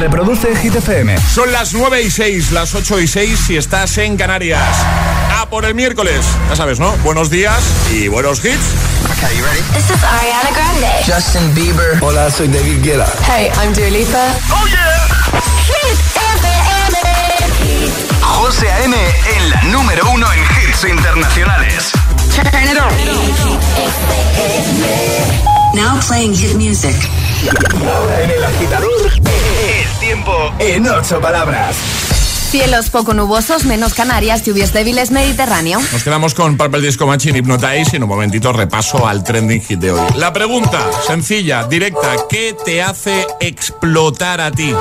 Reproduce Hit FM. Son las 9 y 6, las 8 y 6 si estás en Canarias. A por el miércoles. Ya sabes, ¿no? Buenos días y buenos hits. Okay, you ready? This is Ariana Grande. Justin Bieber. Hola, soy David Guetta. Hey, I'm Dua Lipa. ¡Oh, yeah! Hit FM. José A.M. en la número uno en hits internacionales. Turn it on. Now playing hit music. En el agitador, el tiempo en ocho palabras. Cielos poco nubosos, menos Canarias, lluvias débiles, Mediterráneo. Nos quedamos con Purple Disco Machine Hypnotize y en un momentito repaso al trending hit de hoy. La pregunta, sencilla, directa, ¿qué te hace explotar a ti?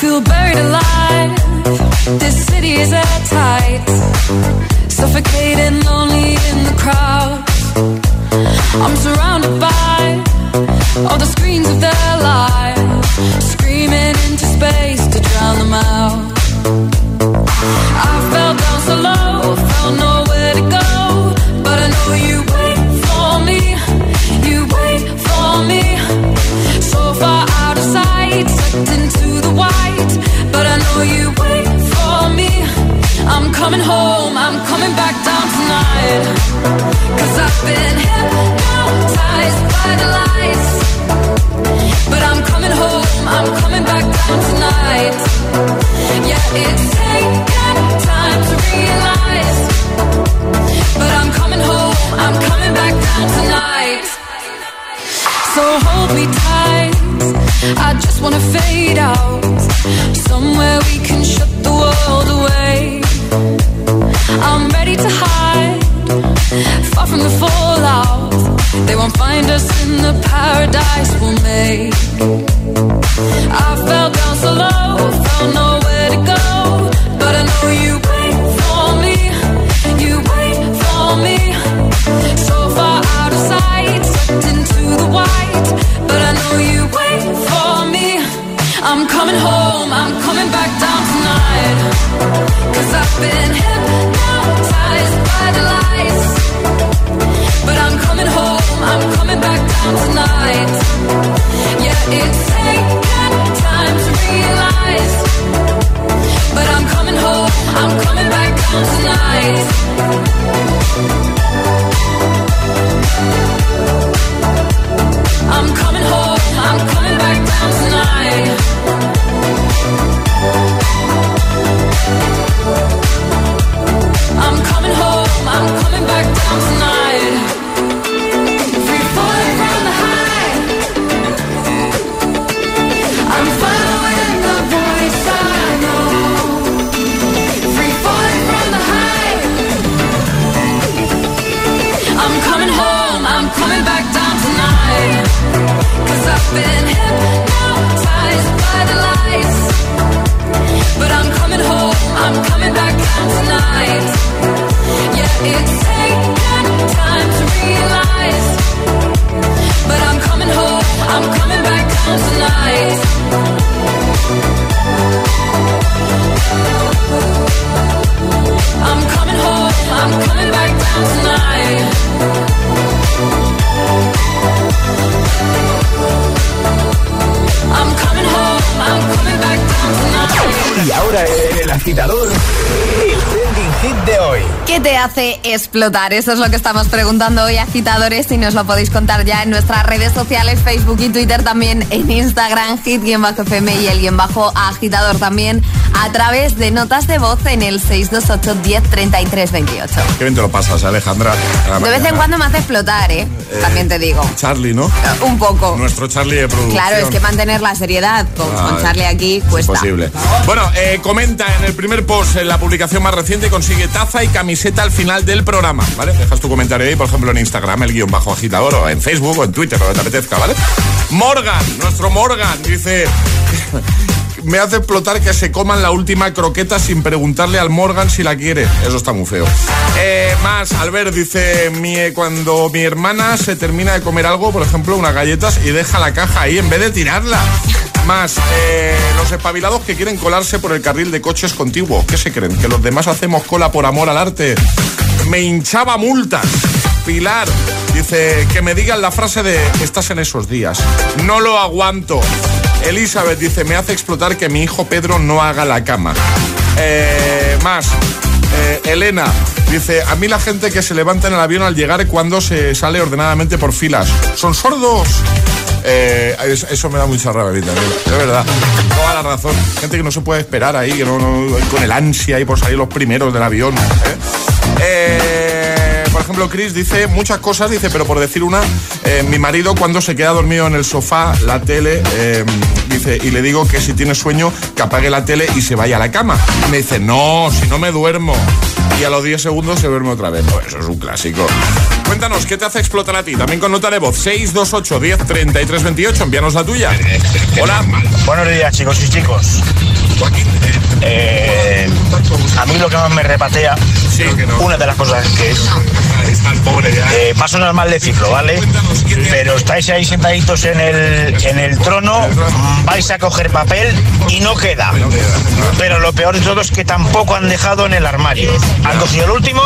Feel buried alive. This city is at tight. Suffocating, lonely in the crowd. I'm surrounded by all the screens of their lives. Screaming into space to drown them out. I fell down so low, found nowhere to go. But I know you wait for me. You wait for me. So far out of sight, sucked into the white. But I know you wait for me. I'm coming home, I'm coming back down tonight. Cause I've been hypnotized by the lights. I'm coming back down tonight. Yeah, it's taken time to realize. But I'm coming home, I'm coming back down tonight. So hold me tight. I just wanna fade out. Somewhere we can shut the world away. Y ahora el agitador, hit de hoy. ¿Qué te hace explotar? Eso es lo que estamos preguntando hoy, agitadores, y nos lo podéis contar ya en nuestras redes sociales, Facebook y Twitter, también en Instagram, hit-fm y el guion bajo agitador también, a través de notas de voz en el 628 10 33 28. Qué bien te lo pasas, Alejandra. De vez en cuando me hace explotar, ¿eh? También te digo. Charlie, ¿no? Un poco. Nuestro Charlie de producción. Claro, es que mantener la seriedad con, Ah, con Charlie aquí Es cuesta. posible. Bueno, eh, comenta en el primer post, en la publicación más reciente, consigue y camiseta al final del programa, ¿vale? Dejas tu comentario ahí, por ejemplo, en Instagram, el guion bajo agitador, o en Facebook, o en Twitter, lo que te apetezca, ¿vale? Morgan, nuestro Morgan, dice... Me hace explotar que se coman la última croqueta sin preguntarle al Morgan si la quiere. Eso está muy feo. Eh, más, Albert dice, mi, cuando mi hermana se termina de comer algo, por ejemplo, unas galletas, y deja la caja ahí en vez de tirarla. Más, eh, los espabilados que quieren colarse por el carril de coches contiguos. ¿Qué se creen? ¿Que los demás hacemos cola por amor al arte? Me hinchaba multas. Pilar dice que me digan la frase de estás en esos días. No lo aguanto. Elizabeth dice, me hace explotar que mi hijo Pedro no haga la cama. Eh, más. Eh, Elena dice, a mí la gente que se levanta en el avión al llegar cuando se sale ordenadamente por filas. ¿Son sordos? Eh, eso, me da mucha rabia también, de verdad. Toda la razón. Gente que no se puede esperar ahí, que no, con el ansia y por salir los primeros del avión. por ejemplo, Chris dice muchas cosas, dice, pero por decir una, mi marido cuando se queda dormido en el sofá, la tele, dice, y le digo que si tiene sueño, que apague la tele y se vaya a la cama. me dice, no, si no me duermo y a los 10 segundos se duerme otra vez. Pues eso es un clásico. Cuéntanos, ¿qué te hace explotar a ti? También con nota de voz 628 10 33 28. Envíanos la tuya. Hola. Buenos días, chicos y chicos. Eh, a mí lo que más me repatea, una de las cosas que es, eh, paso normal de ciclo, ¿vale? Pero estáis ahí sentaditos en el, en el trono, vais a coger papel y no queda. Pero lo peor de todo es que tampoco han dejado en el armario. Han cogido el último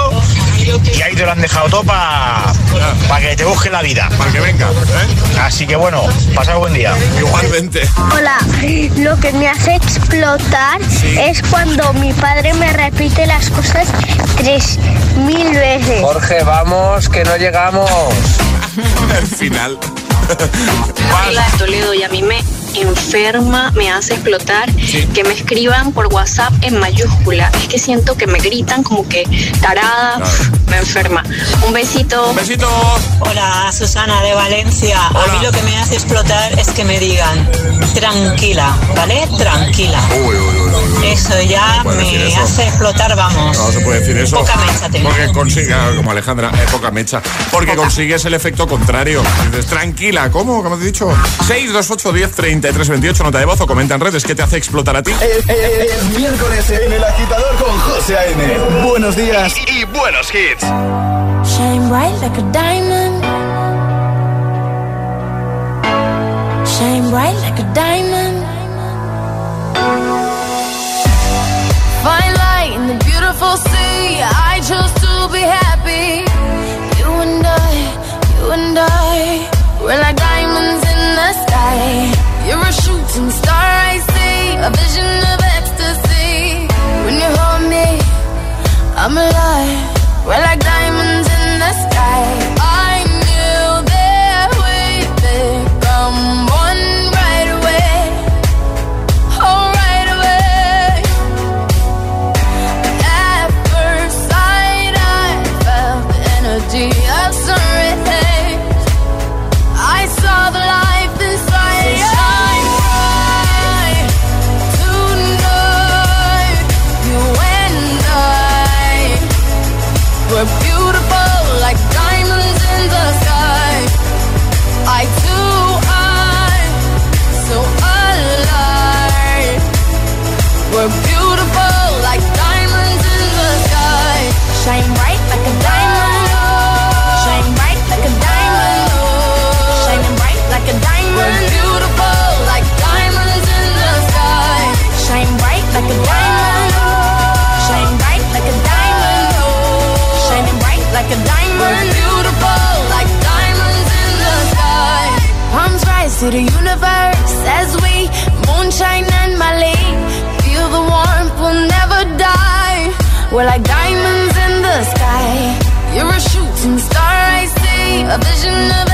y ahí te lo han dejado todo para que te busque la vida. Para que venga. ¿eh? Así que bueno, pasad buen día. Igualmente. Hola, lo que me hace explotar es cuando mi padre me repite las cosas tres mil veces. Jorge, vamos, que no llegamos. Al final. Hola, Toledo, y a mí me enferma, me hace explotar, que me escriban por WhatsApp en mayúscula. Es que siento que me gritan como que tarada, me enferma. Un besito. Un besito. Hola, Susana de Valencia. A mí lo que me hace explotar es que me digan, tranquila, ¿vale? Tranquila. eso ya me hace explotar, vamos. No se puede decir eso. Poca mecha tengo. Porque consigue, como Alejandra, es poca mecha. Porque consigues el efecto contrario. Dices, tranquila, ¿cómo? ¿Cómo te he dicho? 628 10 28, nota de voz o comenta en redes qué te hace explotar a ti. Es, miércoles en el agitador con José A.N. Buenos días y, buenos hits. Shine bright like a diamond. Shine bright like a diamond. A shooting to the universe as we moonshine and Mali. Feel the warmth, we'll never die. We're like diamonds in the sky. You're a shooting star, I see. A vision of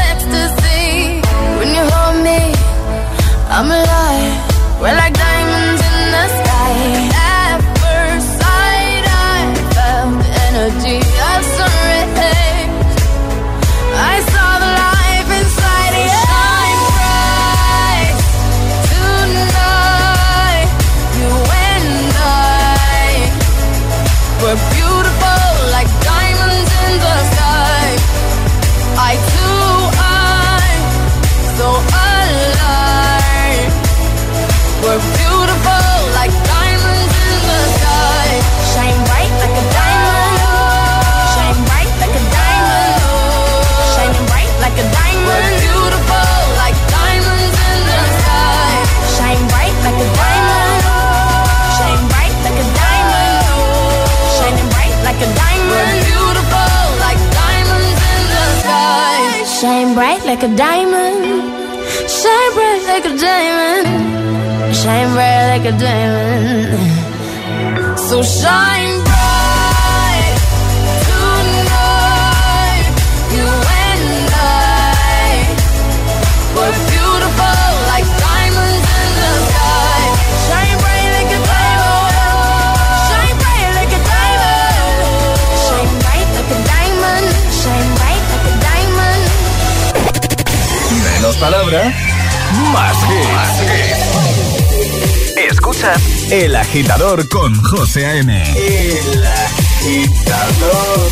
agitador con José A.M. El agitador.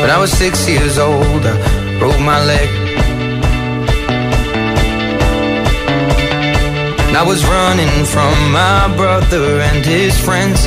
When I was six years old, I broke my leg. And I was running from my brother and his friends.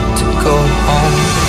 go home.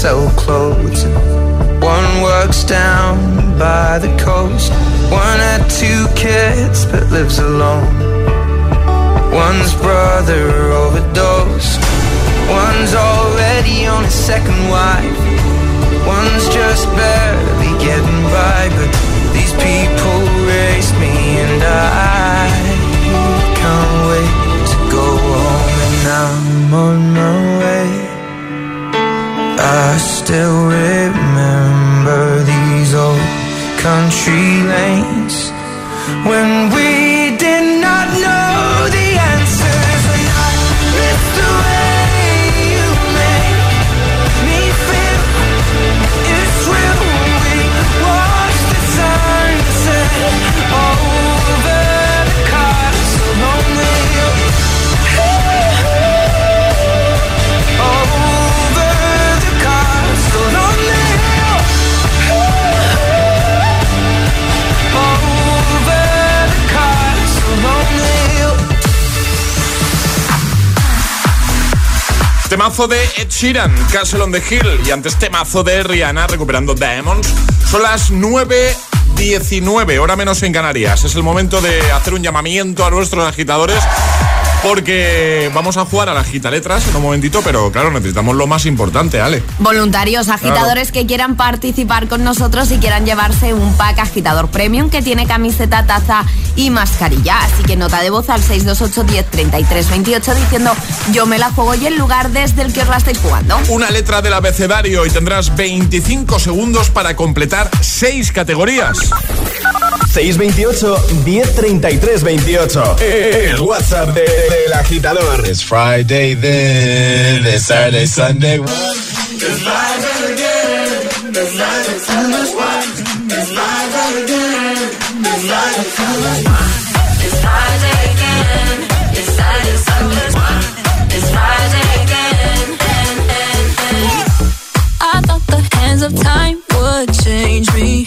Sell clothes. One works down by the coast. One had two kids but lives alone. One's brother overdosed. One's already on his second wife. One's just barely De Ed Sheeran, Castle on the Hill. Y antes temazo de Rihanna recuperando Diamonds. Son las 9.19, hora menos en Canarias. Es el momento de hacer un llamamiento a nuestros agitadores. Porque vamos a jugar a la gita letras en un momentito, pero claro, necesitamos lo más importante, Ale. Voluntarios, agitadores que quieran participar con nosotros y quieran llevarse un pack agitador premium que tiene camiseta, taza y mascarilla. Así que nota de voz al 628 10 33 28 diciendo yo me la juego y el lugar desde el que os la estáis jugando. Una letra del abecedario y tendrás 25 segundos para completar 6 categorías. 628 1033 28. El WhatsApp de- del agitador. It's Friday then, it's Saturday, Sunday. I thought the hands of time would change me,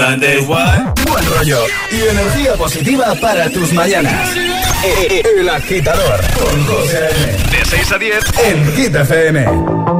Sunday, what? Buen rollo y energía positiva para tus mañanas. El agitador con José A.M. De 6 a 10. en Hit FM.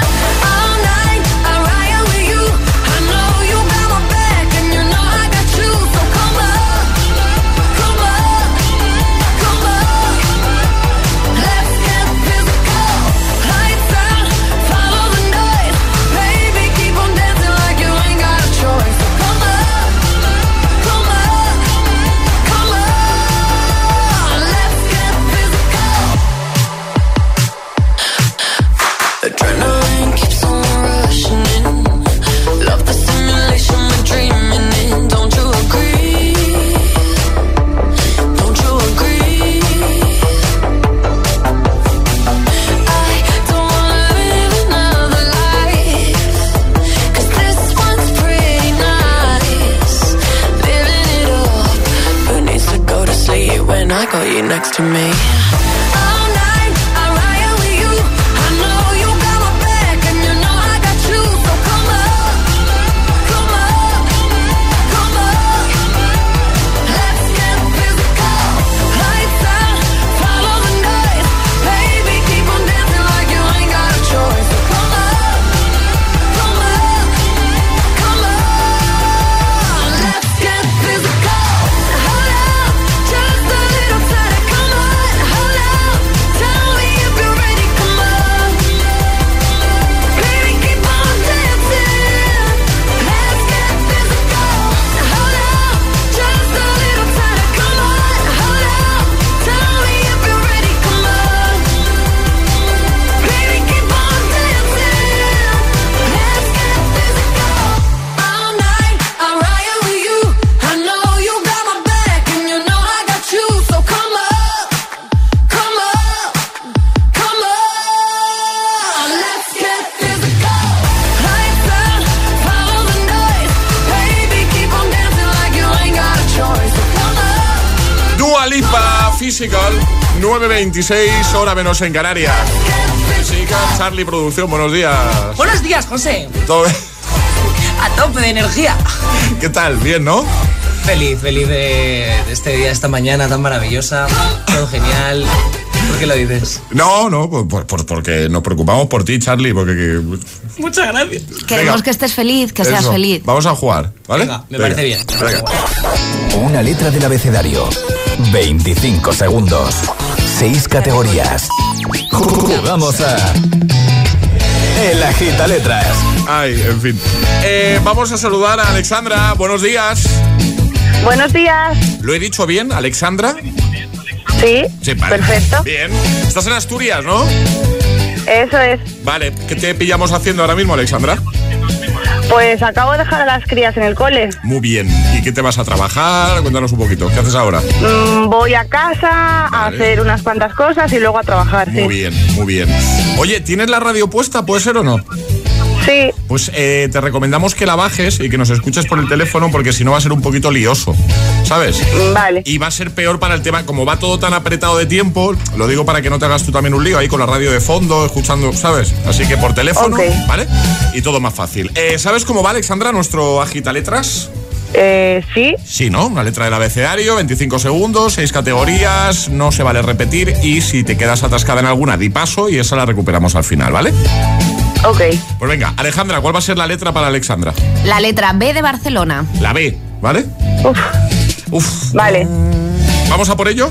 Physical 9.26 hora menos en Canarias. Physical, Charlie Producción, buenos días. Buenos días, José. ¿Todo bien? A tope de energía. ¿Qué tal? Bien, ¿no? Feliz, feliz de, de este día, esta mañana tan maravillosa. Todo genial. ¿Por qué lo dices? No, no, por- por- por- porque nos preocupamos por ti, Charlie, porque... que- Muchas gracias. Queremos Venga. que estés feliz, que seas Eso. feliz. Vamos a jugar, ¿vale? Venga, me parece bien. Venga. Una letra del abecedario. 25 segundos. 6 categorías. Jugamos a. El agita letras. Ay, en fin. Eh, vamos a saludar a Alexandra. Buenos días. Buenos días. ¿Lo he dicho bien, Alexandra? Sí, Sí, vale. perfecto. Bien. Estás en Asturias, ¿no? Eso es. Vale. ¿Qué te pillamos haciendo ahora mismo, Alexandra? Pues acabo de dejar a las crías en el cole. Muy bien. ¿Y qué te vas a trabajar? Cuéntanos un poquito. ¿Qué haces ahora? Mm, voy a casa a hacer unas cuantas cosas y luego a trabajar. Muy sí. bien, muy bien. Oye, ¿tienes la radio puesta? ¿Puede ser o no? Sí. Pues eh, te recomendamos que la bajes y que nos escuches por el teléfono porque si no va a ser un poquito lioso, ¿sabes? Vale. Y va a ser peor para el tema, como va todo tan apretado de tiempo, lo digo para que no te hagas tú también un lío ahí con la radio de fondo, escuchando, ¿sabes? Así que por teléfono. ¿vale? Y todo más fácil. Eh, ¿Sabes cómo va, Alexandra, nuestro agita letras? Eh, sí. Sí, ¿no? Una letra del abecedario, 25 segundos, 6 categorías, no se vale repetir y si te quedas atascada en alguna, di paso y esa la recuperamos al final, ¿vale? Ok. Pues venga, Alejandra, ¿cuál va a ser la letra para Alexandra? La letra B de Barcelona. La B, ¿vale? Uf. Uf. Vale. ¿Vamos a por ello?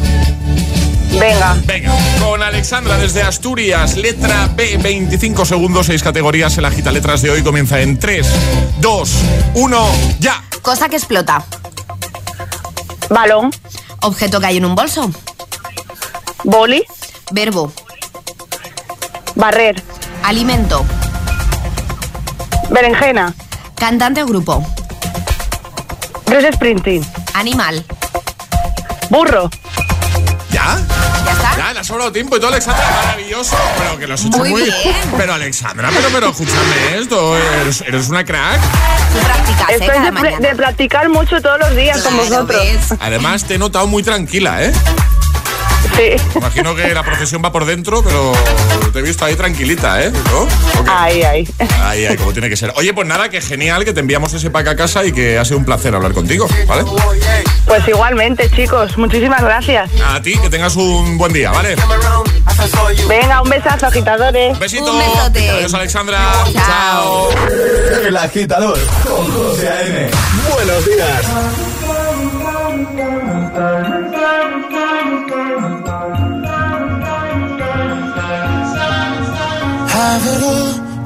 Venga. Venga, con Alexandra desde Asturias, letra B, 25 segundos, 6 categorías. El agita letras de hoy comienza en 3, 2, 1, ya. Cosa que explota. Balón. Objeto que hay en un bolso. Boli. Verbo. Barrer. Alimento. Berenjena. Cantante o grupo. Bruce Springsteen. Animal. Burro. ¿Ya? ¿Ya está? Ya, le ha sobrado tiempo y todo, Alexandra. Maravilloso. Pero que lo has hecho Muy muy, bien. Pero, Alexandra, pero, pero, escúchame esto. Eres, eres una crack. Tú practicas, ¿eh? Estoy de, practicar mucho todos los días con Claro, vosotros. ¿ves? Además, te he notado muy tranquila, ¿eh? Sí. Imagino que la profesión va por dentro, pero te he visto ahí tranquilita, ¿eh? Ahí, ahí. Ahí, ahí, como tiene que ser. Oye, pues nada, que genial que te enviamos ese pack a casa y que ha sido un placer hablar contigo, ¿vale? Pues igualmente, chicos. Muchísimas gracias. A ti, que tengas un buen día, ¿vale? Venga, un besazo, agitadores. Besito. Un besote. Adiós, Alexandra. Chao. El agitador con José A.M. Buenos días.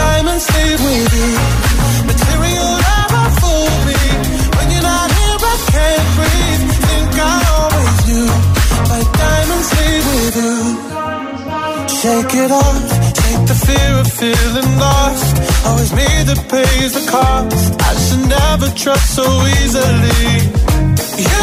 diamonds leave with you. Material never fool me. When you're not here, I can't breathe. Think I always knew. My diamonds leave with you. Shake it off. Take the fear of feeling lost. Always me that pays the cost. I should never trust so easily. You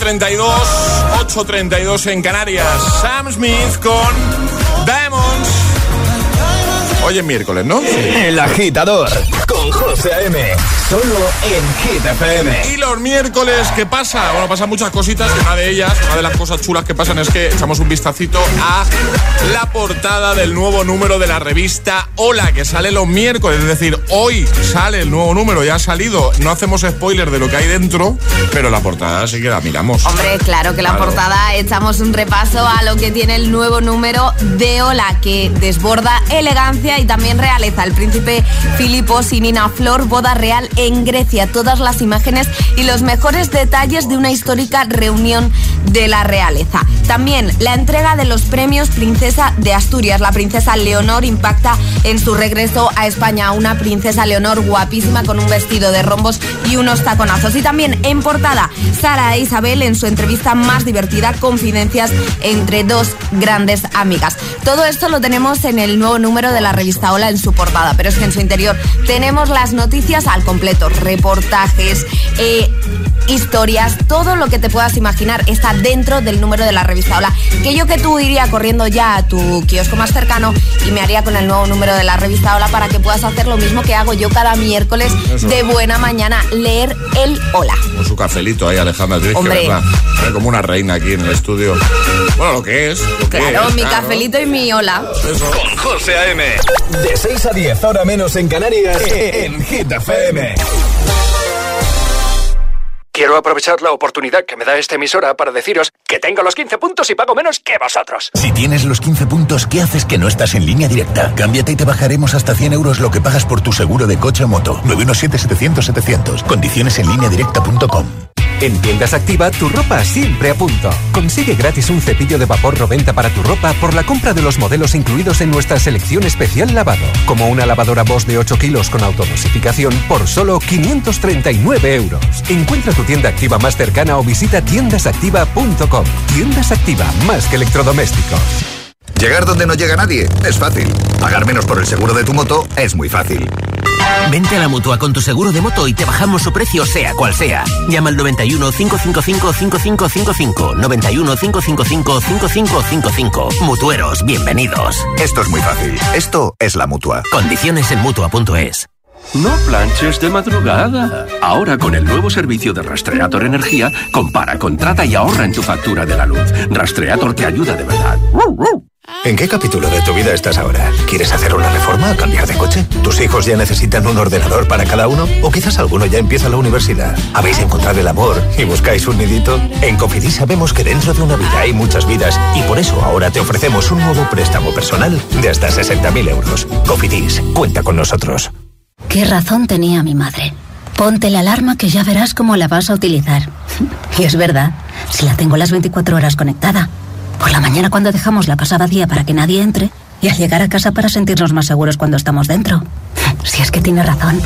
9.32, 8.32 en Canarias. Sam Smith con Diamonds. Hoy es miércoles, ¿no? El agitador José A.M. Solo en Hit FM. Y los miércoles, ¿qué pasa? Bueno, pasan muchas cositas una de ellas, una de las cosas chulas que pasan es que echamos un vistacito a la portada del nuevo número de la revista Hola, que sale los miércoles. Es decir, hoy sale el nuevo número, ya ha salido. No hacemos spoiler de lo que hay dentro, pero la portada sí que la miramos. Hombre, claro que la Claro. portada echamos un repaso a lo que tiene el nuevo número de Ola, que desborda elegancia y también realeza el príncipe Filippo y Nina flor, boda real en Grecia. Todas las imágenes y los mejores detalles de una histórica reunión de la realeza. También la entrega de los premios Princesa de Asturias. La princesa Leonor impacta en su regreso a España. Una princesa Leonor guapísima con un vestido de rombos y unos taconazos. Y también en portada, Sara e Isabel en su entrevista más divertida, Confidencias entre dos grandes amigas. Todo esto lo tenemos en el nuevo número de la revista Hola en su portada, pero es que en su interior tenemos las noticias al completo, reportajes, eh, historias, todo lo que te puedas imaginar está dentro del número de la revista Hola. Que yo que tú iría corriendo ya a tu kiosco más cercano y me haría con el nuevo número de la revista Hola para que puedas hacer lo mismo que hago yo cada miércoles de buena mañana, leer el Hola. Con su cafelito ahí, Alejandra Triz, Hombre. que como una reina aquí en el estudio. Bueno, lo que es. Lo que Claro, es, mi claro. cafelito y mi Hola. Con José A.M. De 6 a 10, ahora menos en Canarias, en Hit FM. Quiero aprovechar la oportunidad que me da esta emisora para deciros que tengo los 15 puntos y pago menos que vosotros. Si tienes los 15 puntos, ¿qué haces que no estás en línea directa? Cámbiate y te bajaremos hasta 100 euros lo que pagas por tu seguro de coche o moto. 917-700-700. Condiciones en línea directa.com. En Tiendas Activa, tu ropa siempre a punto. Consigue gratis un cepillo de vapor 90 para tu ropa por la compra de los modelos incluidos en nuestra selección especial lavado, como una lavadora Bosch de 8 kilos con autodosificación por solo 539 euros. Encuentra tu tienda activa más cercana o visita tiendasactiva.com. Tiendas Activa, más que electrodomésticos. Llegar donde no llega nadie es fácil. Pagar menos por el seguro de tu moto es muy fácil. Vente a la mutua con tu seguro de moto y te bajamos su precio, sea cual sea. Llama al 91 555 5555. 91 555 5555. Mutueros, bienvenidos. Esto es muy fácil. Esto es la mutua. Condiciones en mutua.es. No planches de madrugada. Ahora con el nuevo servicio de Rastreator Energía, compara, contrata y ahorra en tu factura de la luz. Rastreator te ayuda de verdad. ¿En qué capítulo de tu vida estás ahora? ¿Quieres hacer una reforma o cambiar de coche? ¿Tus hijos ya necesitan un ordenador para cada uno? ¿O quizás alguno ya empieza la universidad? ¿Habéis encontrado el amor y buscáis un nidito? En Cofidis sabemos que dentro de una vida hay muchas vidas y por eso ahora te ofrecemos un nuevo préstamo personal de hasta 60.000 euros. Cofidis, cuenta con nosotros. ¿Qué razón tenía mi madre? Ponte la alarma que ya verás cómo la vas a utilizar. Y es verdad, si la tengo las 24 horas conectada. Por la mañana cuando dejamos la pasada día para que nadie entre y al llegar a casa para sentirnos más seguros cuando estamos dentro. Si es que tiene razón.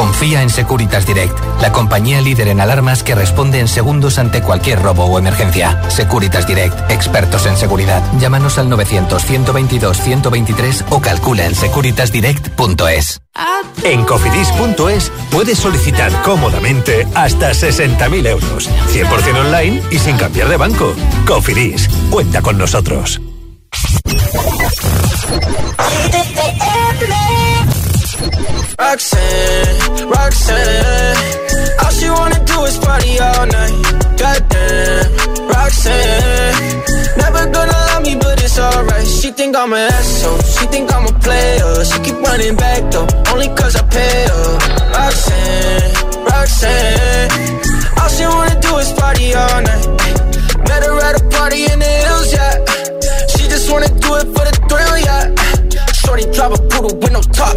Confía en Securitas Direct, la compañía líder en alarmas que responde en segundos ante cualquier robo o emergencia. Securitas Direct, expertos en seguridad. Llámanos al 900-122-123 o calcula en securitasdirect.es. En cofidis.es puedes solicitar cómodamente hasta 60.000 euros. 100% online y sin cambiar de banco. Cofidis, cuenta con nosotros. Roxanne, Roxanne, all she wanna do is party all night. Goddamn, Roxanne, never gonna love me, but it's alright. She think I'm an asshole, she think I'm a player. She keep running back though, only cause I pay her. Roxanne, Roxanne, all she wanna do is party all night. Met her at a party in the hills, yeah. She just wanna do it for the thrill, yeah. Shorty drive a poodle with no top.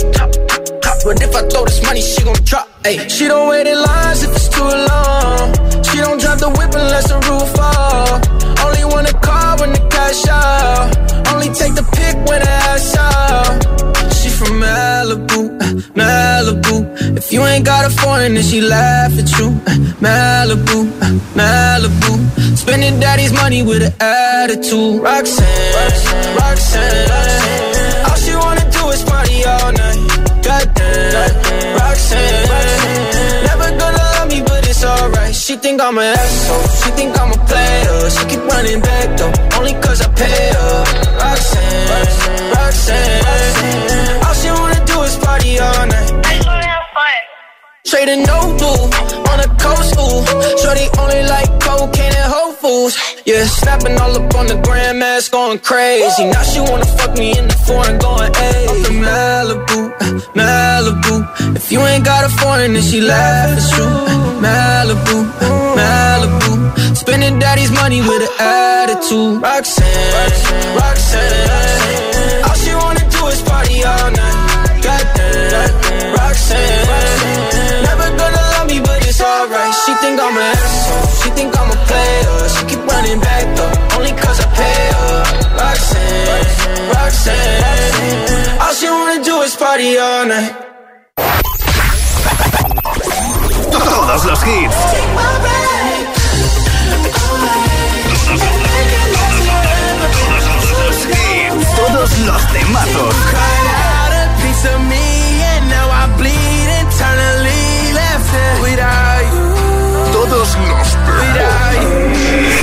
But if I throw this money, she gon' drop. Ay. She don't wait in lines if it's too long. She don't drive the whip unless the roof fall. Only want a car when the cash out. Only take the pick when the ass out. She from Malibu, uh, Malibu. If you ain't got a foreign, then she laugh at you. Uh, Malibu, uh, Malibu. Spending daddy's money with an attitude. Roxanne, Roxanne, Roxanne. Wanna do all night. Goddamn, Roxanne. Never gonna love me, but it's alright. She think I'm an asshole. She think I'm a player. She keep running back though, only cause I pay her. Roxanne, Roxanne. All she wanna do is party all night. Trading no blue on the coast, ooh. Shorty only like cocaine and Whole Foods. Yeah, snapping all up on the grandmas, going crazy. Now she wanna fuck me in the foreign, going hey. I'm in Malibu, Malibu. If you ain't got a foreign, then she laugh you. Uh, Malibu, Malibu. Spending daddy's money with an attitude. Roxanne, Roxanne. Think I'm an asshole. She think I'm a player. She keep running back though, only cause I pay her. Roxanne, Roxanne. All she wanna do is party all night. Todos los hits. Todos los temazos.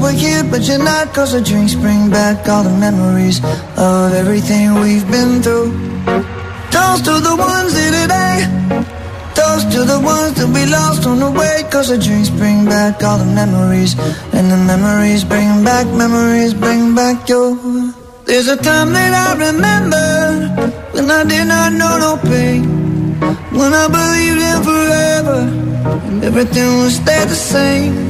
were here, but you're not. Cause the drinks bring back all the memories of everything we've been through. Toast to the ones here today. Toast to the ones that we lost on the way. Cause the drinks bring back all the memories. And the memories bring back, memories bring back your. There's a time that I remember when I did not know no pain. When I believed in forever and everything would stay the same.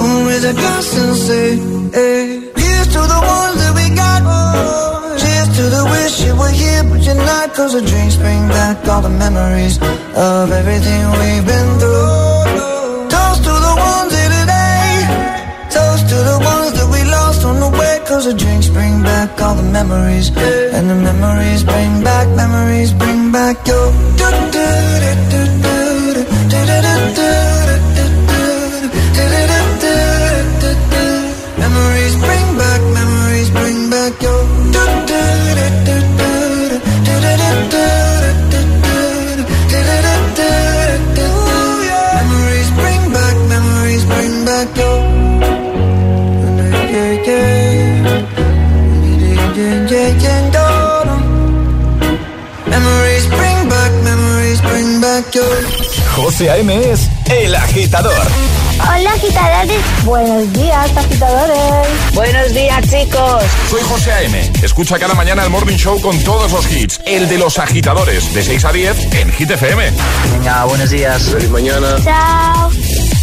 Gonna raise a glass and say, hey. Here's to the ones that we got. Cheers to the wish you were here, but you're not. Cause the drinks bring back all the memories of everything we've been through. Toast to the ones here today. Toast to the ones that we lost on the way. Cause the drinks bring back all the memories. And the memories bring back, memories bring back your. José A.M. es El Agitador. Hola agitadores, buenos días agitadores. Buenos días chicos. Soy José A.M. Escucha cada mañana el Morning Show con todos los hits. El de los agitadores, de 6 a 10 en Hit FM. Venga, buenos días. Feliz mañana. Chao.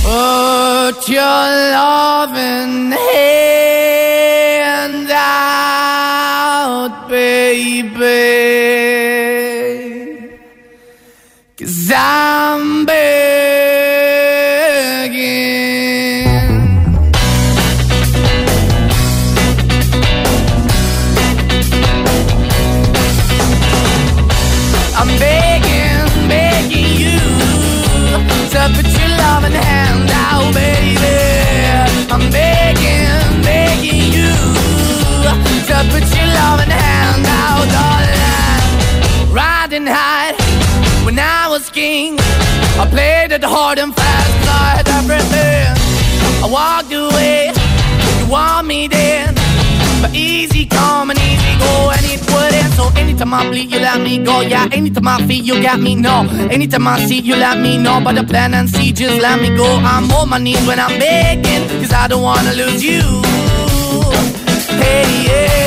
Put your loving hand out, baby. Cause I'm Riding high when I was king, I played it hard and fast, I had everything. I walked away, you want me then, but easy come and easy go and it wouldn't. So anytime I bleed, you let me go. Yeah, anytime I feel, you got me. No, anytime I see, you let me know. But the plan and see, just let me go. I'm on my knees when I'm begging, cause I don't wanna lose you. Hey, yeah,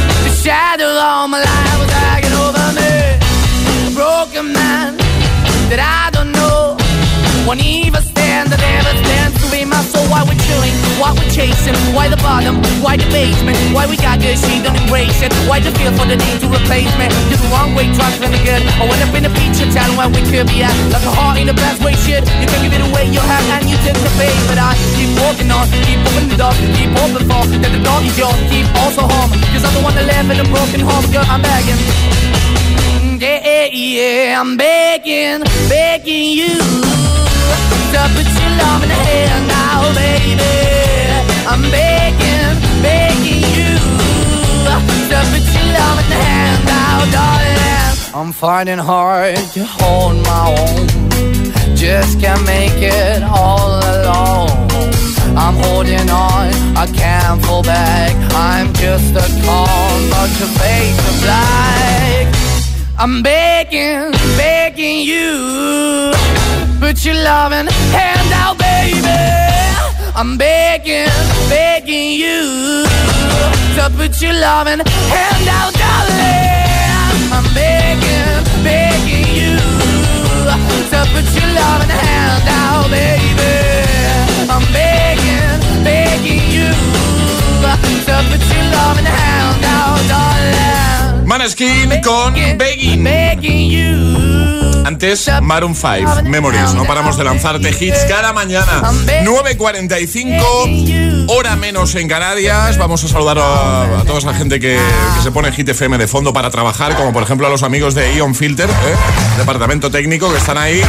Shadow all my life was hanging over me. A broken man that I don't know. Won't even stand, I never stand to be my soul. Why we're chilling, why we're chasing, why the bottom, why the basement, why we got good, she don't embrace it. Why the feel for the need to replace me? You're the wrong way, trying to the good. I went up in the feature town where we could be at. Like a heart in the best way, shit. You can give it away, you have, and you take the bait. But I keep on, keep opening the door, keep open for that the door is yours, keep also home. Cause the one that live in a broken home, girl, I'm begging. Yeah, yeah, yeah, I'm begging, begging you to put your love in the hand now, baby. I'm begging, begging you to put your love in the hand now, darling. I'm finding hard to hold my own. Just can't make it all alone. I'm holding on, I can't fall back. I'm just a call, but your face is black. I'm begging, begging you. Put your loving hand out, baby. I'm begging, begging you. To put your loving hand out, darling. I'm begging, begging you. To put your loving hand out, baby. I'm begging, begging you. To put your loving hand out, darling. Maneskin con Begging. Antes, Maroon 5, Memories. No paramos de lanzarte hits cada mañana. 9.45, hora menos en Canarias. Vamos a saludar a, a toda esa gente que, que, se pone Hit FM de fondo para trabajar, como por ejemplo a los amigos de Ion Filter, ¿eh? departamento técnico, que están ahí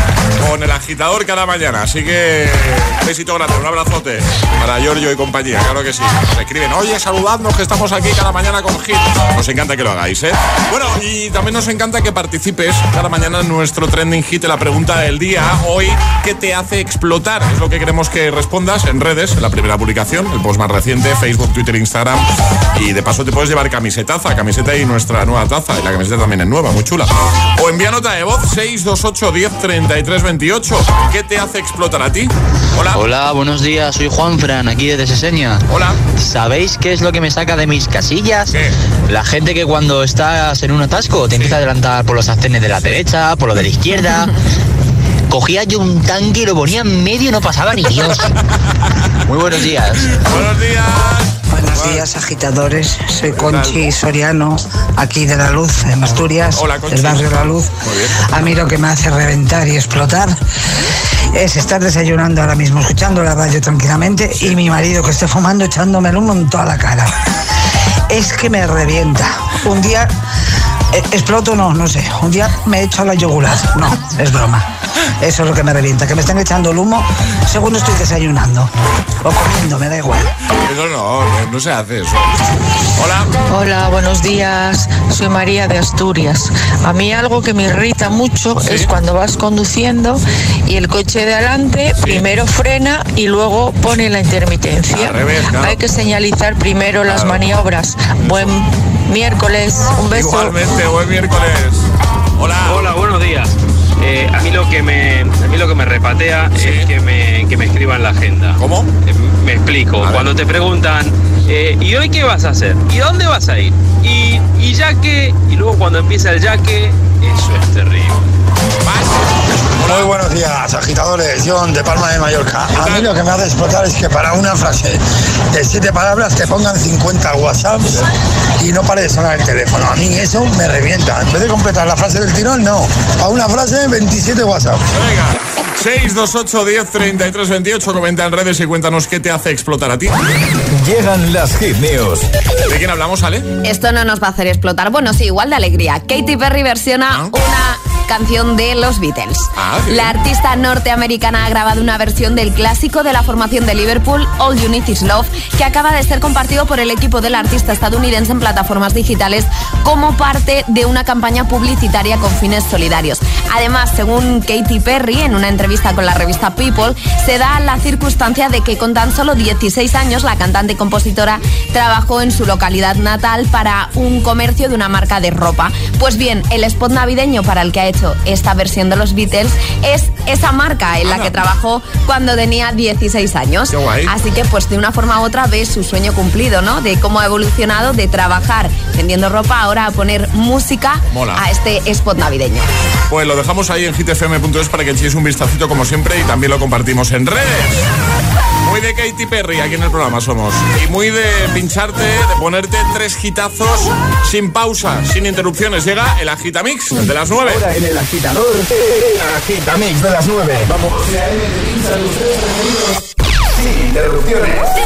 con el agitador cada mañana. Así que, un besito grande, un abrazote para Giorgio y compañía, claro que sí. Nos escriben, oye, saludadnos que estamos aquí cada mañana con Hit. Nos encanta que lo hagáis, ¿eh? Bueno, y también nos encanta que participes cada mañana en nuestro trending hit la pregunta del día. Hoy, ¿qué te hace explotar? Es lo que queremos que respondas en redes, en la primera publicación, el post más reciente, Facebook, Twitter, Instagram. Y de paso te puedes llevar camisetaza, camiseta y nuestra nueva taza. Y la camiseta también es nueva, muy chula. O envía nota de voz 628 10 33 28. ¿Qué te hace explotar a ti? Hola. Hola, buenos días. Soy Juan Fran, aquí desde Seseña. Hola. ¿Sabéis qué es lo que me saca de mis casillas? ¿Qué? La gente que cuando estás en un atasco te empieza a adelantar por los arcenes de la derecha, por lo de la izquierda. Cogía yo un tanque y lo ponía en medio y no pasaba ni Dios. Muy buenos días. Buenos días. Buenos días, agitadores. Soy Conchi Soriano, aquí de La Luz, en Asturias, Hola, Conchi. del barrio La Luz. Muy bien. A mí lo que me hace reventar y explotar es estar desayunando ahora mismo, escuchando la radio tranquilamente y mi marido que esté fumando echándomelo un montón a la cara. Es que me revienta. Un día eh, exploto, no, no sé. Un día me echo la yogular. No, es broma. Eso es lo que me revienta, que me estén echando el humo según estoy desayunando o comiendo, me da igual. Eso no, no se hace eso. Hola. Hola, buenos días. Soy María de Asturias. A mí algo que me irrita mucho es cuando vas conduciendo y el coche de adelante primero frena y luego pone la intermitencia. Al revés, claro. Hay que señalizar primero las maniobras. Buen miércoles. Un beso. Igualmente, buen miércoles. Hola. Hola, buenos días. Eh, a mí lo que me a mí lo que me repatea es que me, que me escriban la agenda. ¿Cómo? Eh, me explico. Cuando te preguntan, eh, ¿y hoy qué vas a hacer? ¿Y dónde vas a ir? Y, y ya que, y luego cuando empieza el ya que, eso es terrible. Muy buenos días, agitadores. John de Palma de Mallorca. A mí lo que me hace explotar es que para una frase de siete palabras te pongan 50 WhatsApps y no pare de sonar el teléfono. A mí eso me revienta. En vez de completar la frase del tirón, no. A una frase, 27 WhatsApp. Venga. 628 10 33 28 comenta en redes y cuéntanos qué te hace explotar a ti. Llegan las hit news. ¿De quién hablamos, Ale? Esto no nos va a hacer explotar. Bueno, sí, igual de alegría. Katy Perry versiona ¿Ah? una canción de los Beatles. Ah. La artista norteamericana ha grabado una versión del clásico de la formación de Liverpool, All You Need Is Love, que acaba de ser compartido por el equipo del artista estadounidense en plataformas digitales como parte de una campaña publicitaria con fines solidarios. Además, según Katy Perry, en una entrevista con la revista People, se da la circunstancia de que con tan solo 16 años la cantante y compositora trabajó en su localidad natal para un comercio de una marca de ropa. Pues bien, el spot navideño para el que ha esta versión de los Beatles es esa marca en la que trabajó cuando tenía 16 años. Así que pues de una forma u otra ves su sueño cumplido, ¿no? De cómo ha evolucionado de trabajar vendiendo ropa ahora a poner música a este spot navideño. Pues lo dejamos ahí en hitfm.es para que echéis un vistacito como siempre y también lo compartimos en redes. Muy de Katy Perry aquí en el programa somos. Y muy de pincharte, de ponerte tres gitazos sin pausa, sin interrupciones. Llega el Agitamix de las 9. Ahora en el agitador, el Agitamix de las 9. Vamos. Interrupciones.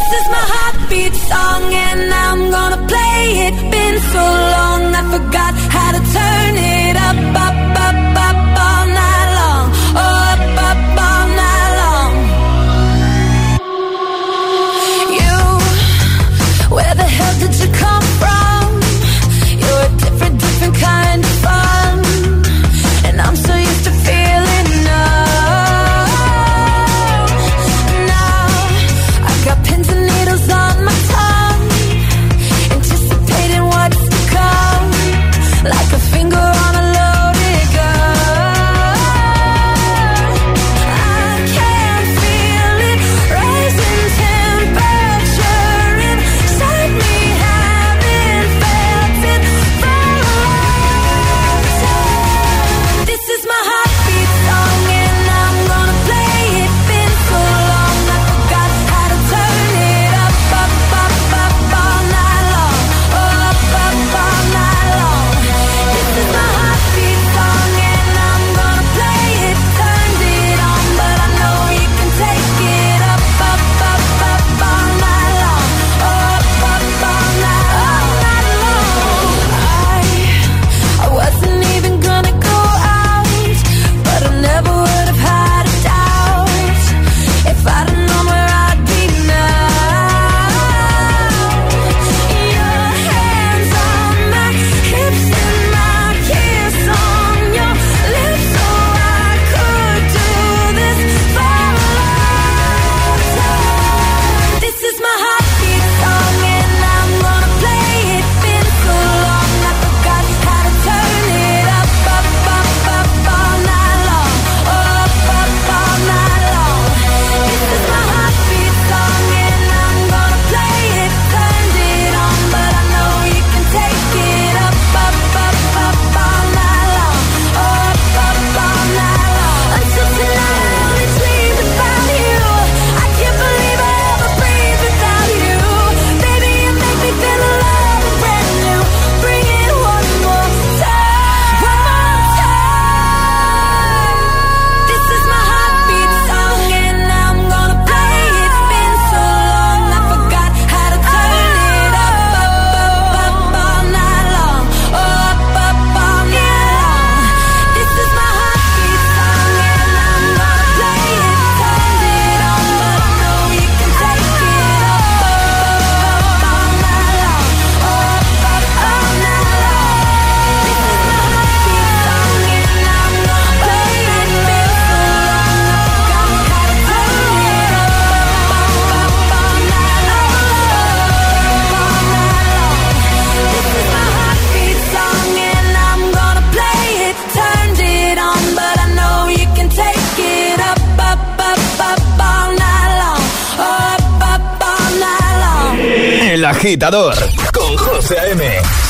con José M.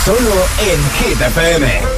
Solo en Hit FM.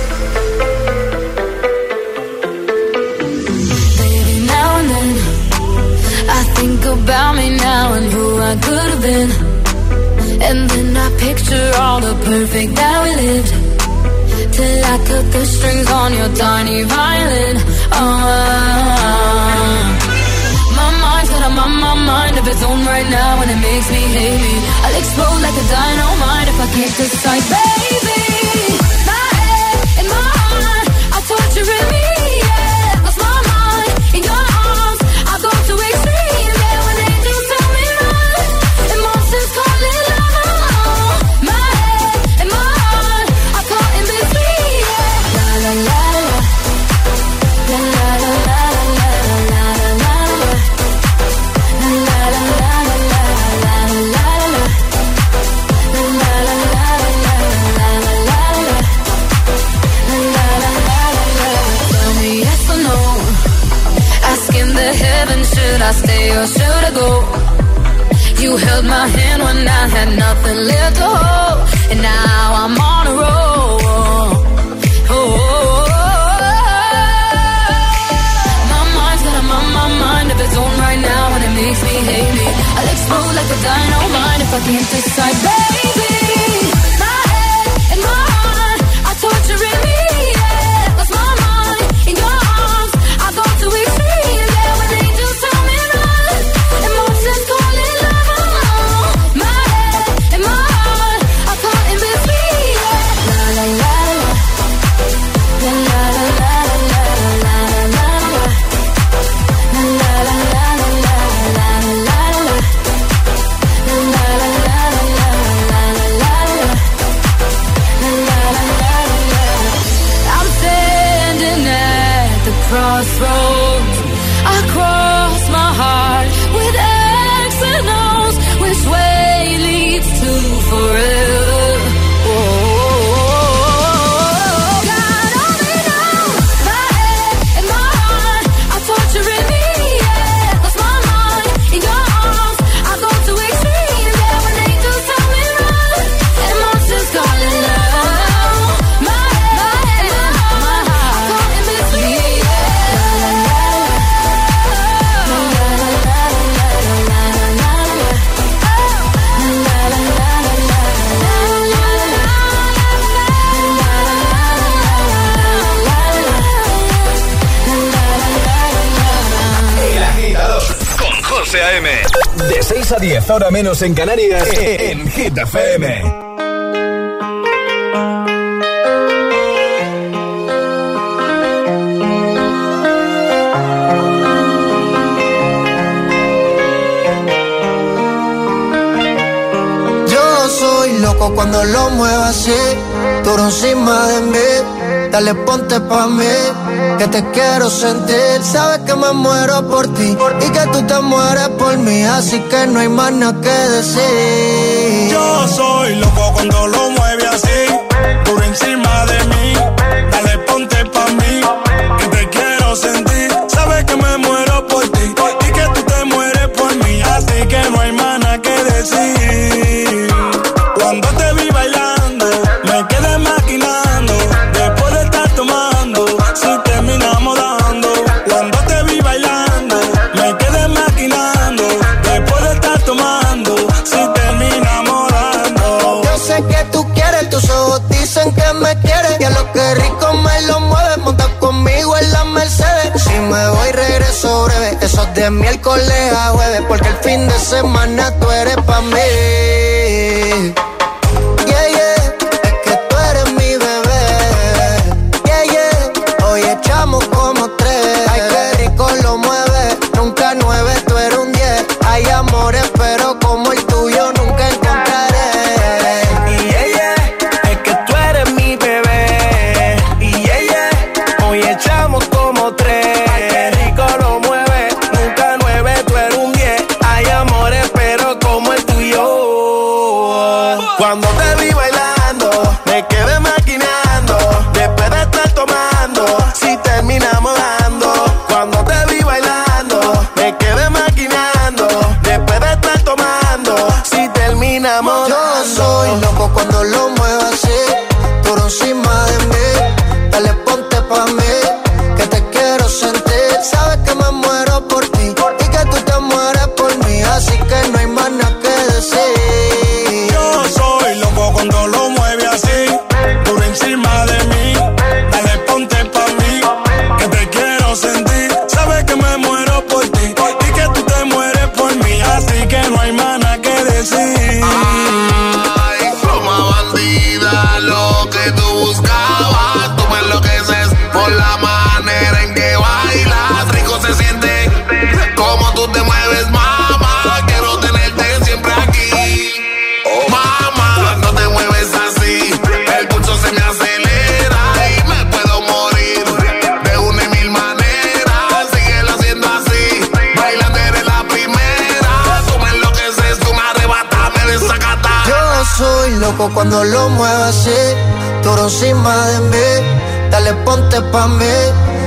a 10, ahora menos en Canarias, e, en Hit FM. Yo soy loco cuando lo muevo eh. así, tú encima de mí, dale ponte pa' mí que te quiero sentir. Sabes que me muero por ti y que tú te mueres por mí, así que no hay más nada que decir. Yo soy loco cuando lo mueve así, por encima de mí. Dale ponte pa' mí, que te quiero sentir. Eso es de miércoles a jueves, porque el fin de semana tú eres pa' mí. Ponte pa' mí,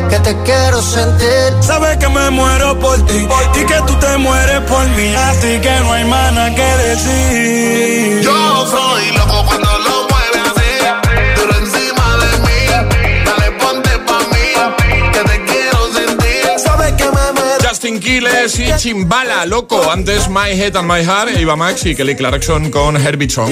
que te quiero sentir. Sabes que me muero por ti y que tú te mueres por mí. Así que no hay más nada que decir. Yo soy loco cuando muero. Justin Quiles y Chimbala, loco. Antes My Head and My Heart, Eva Max y Kelly Clarkson con Herbie Song.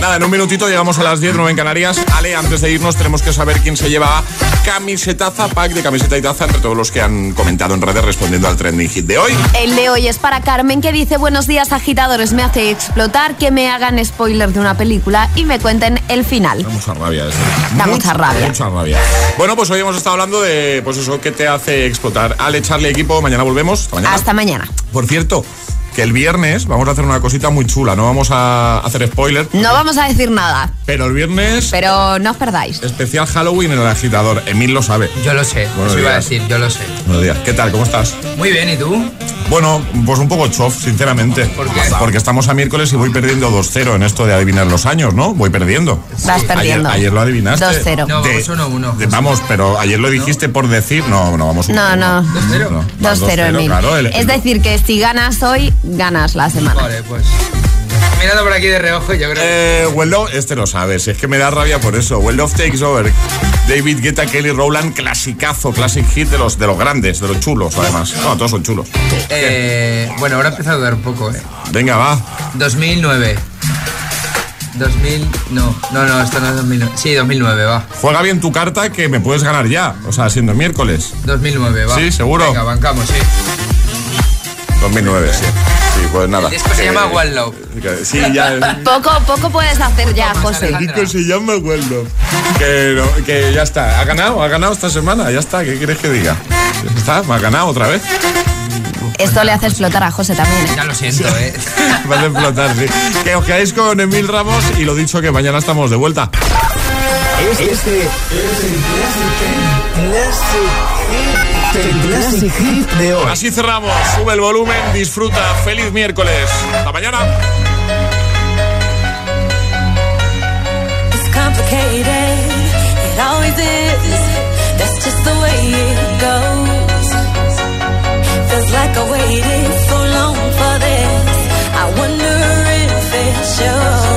Nada, en un minutito llegamos a las 10, 9 en Canarias. Ale, antes de irnos tenemos que saber quién se lleva camisetaza, pack de camiseta y taza entre todos los que han comentado en redes respondiendo al trending hit de hoy. El de hoy es para Carmen que dice buenos días agitadores, me hace explotar que me hagan spoiler de una película y me cuenten el final. Da mucha rabia eso. Da mucha rabia. Mucha rabia. Bueno, pues hoy hemos estado hablando de, pues eso, que te hace explotar. Ale, echarle equipo, mañana volvemos. Hasta mañana. Hasta mañana. Por cierto, que el viernes vamos a hacer una cosita muy chula. No vamos a hacer spoiler, No vamos a decir nada, pero el viernes pero no os perdáis. especial Halloween en el agitador. Emil lo sabe. Yo lo sé, Buenos eso iba a decir, yo lo sé. Buenos días. ¿Qué tal? ¿Cómo estás? Muy bien, ¿y tú? Bueno, pues un poco chof, sinceramente. ¿Por qué? Porque estamos a miércoles y voy perdiendo 2-0 en esto de adivinar los años, ¿no? Voy perdiendo. Vas perdiendo. Ayer, ayer lo adivinaste. 2-0. No, De- vamos 1-1. de- vamos, pero ayer lo dijiste por decir. No, no, vamos No, no. 2-0. 2-0, Emil. Claro, el- es decir, que si ganas hoy, ganas la semana. Vale, pues. Mirando por aquí de reojo, yo creo. Eh, Well Love- este lo sabes, es que me da rabia por eso. Well Love Takes Over. David Guetta, Kelly Rowland, clasicazo, classic hit de los, de los grandes, de los chulos, además. No, todos son chulos. Eh, bueno, ahora empieza a dudar un poco, ¿eh? Venga, va. 2009. 2000. No, no, no, esto no es 2009. Sí, 2009, va. Juega bien tu carta que me puedes ganar ya. O sea, siendo miércoles. 2009, va. Sí, seguro. Venga, bancamos, sí. 2009, sí. Sí, pues nada. El disco se Eh, llama One Love. Sí, ya. Poco, poco puedes hacer ya, José. El disco se llama Well Love. Que, no- que ya está. Ha ganado, ha ganado esta semana. Ya está. ¿Qué quieres que diga? Ya está, me ha ganado otra vez. Esto le hace explotar a José también. ¿eh? Ya lo siento, ¿eh? Va a explotar, sí. Que os quedáis con Emil Ramos y lo dicho que mañana estamos de vuelta. Este es el Classic, el Classic Hit de hoy. Así cerramos. Sube el volumen, disfruta. Feliz miércoles. Hasta mañana. It's complicated, it always is. That's just the way it goes. Feels like I waited so long for this. I wonder if it shows.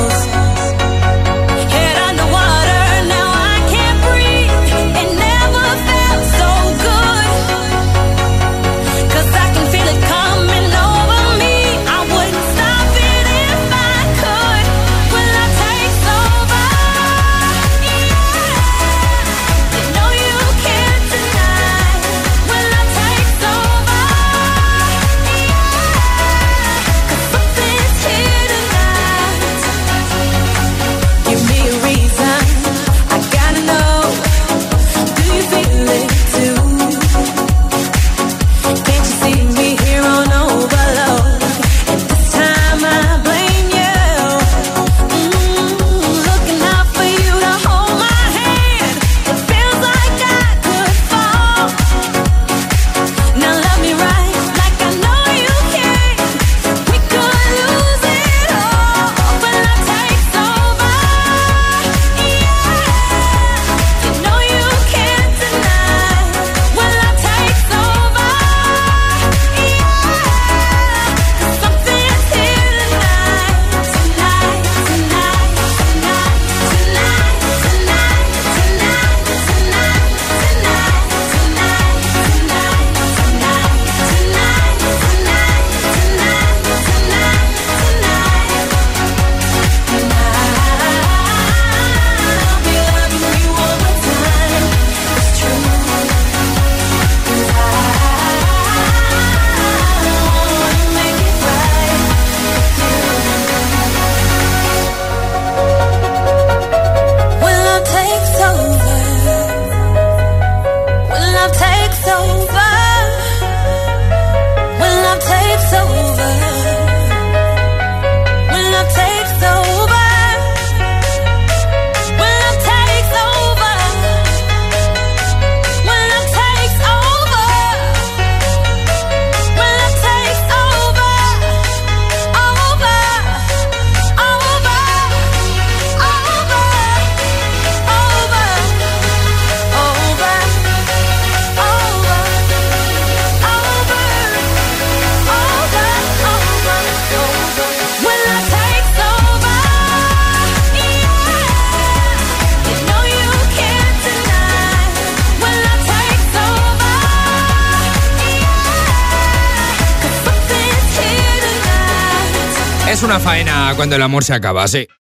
Cuando el amor se acaba, sí.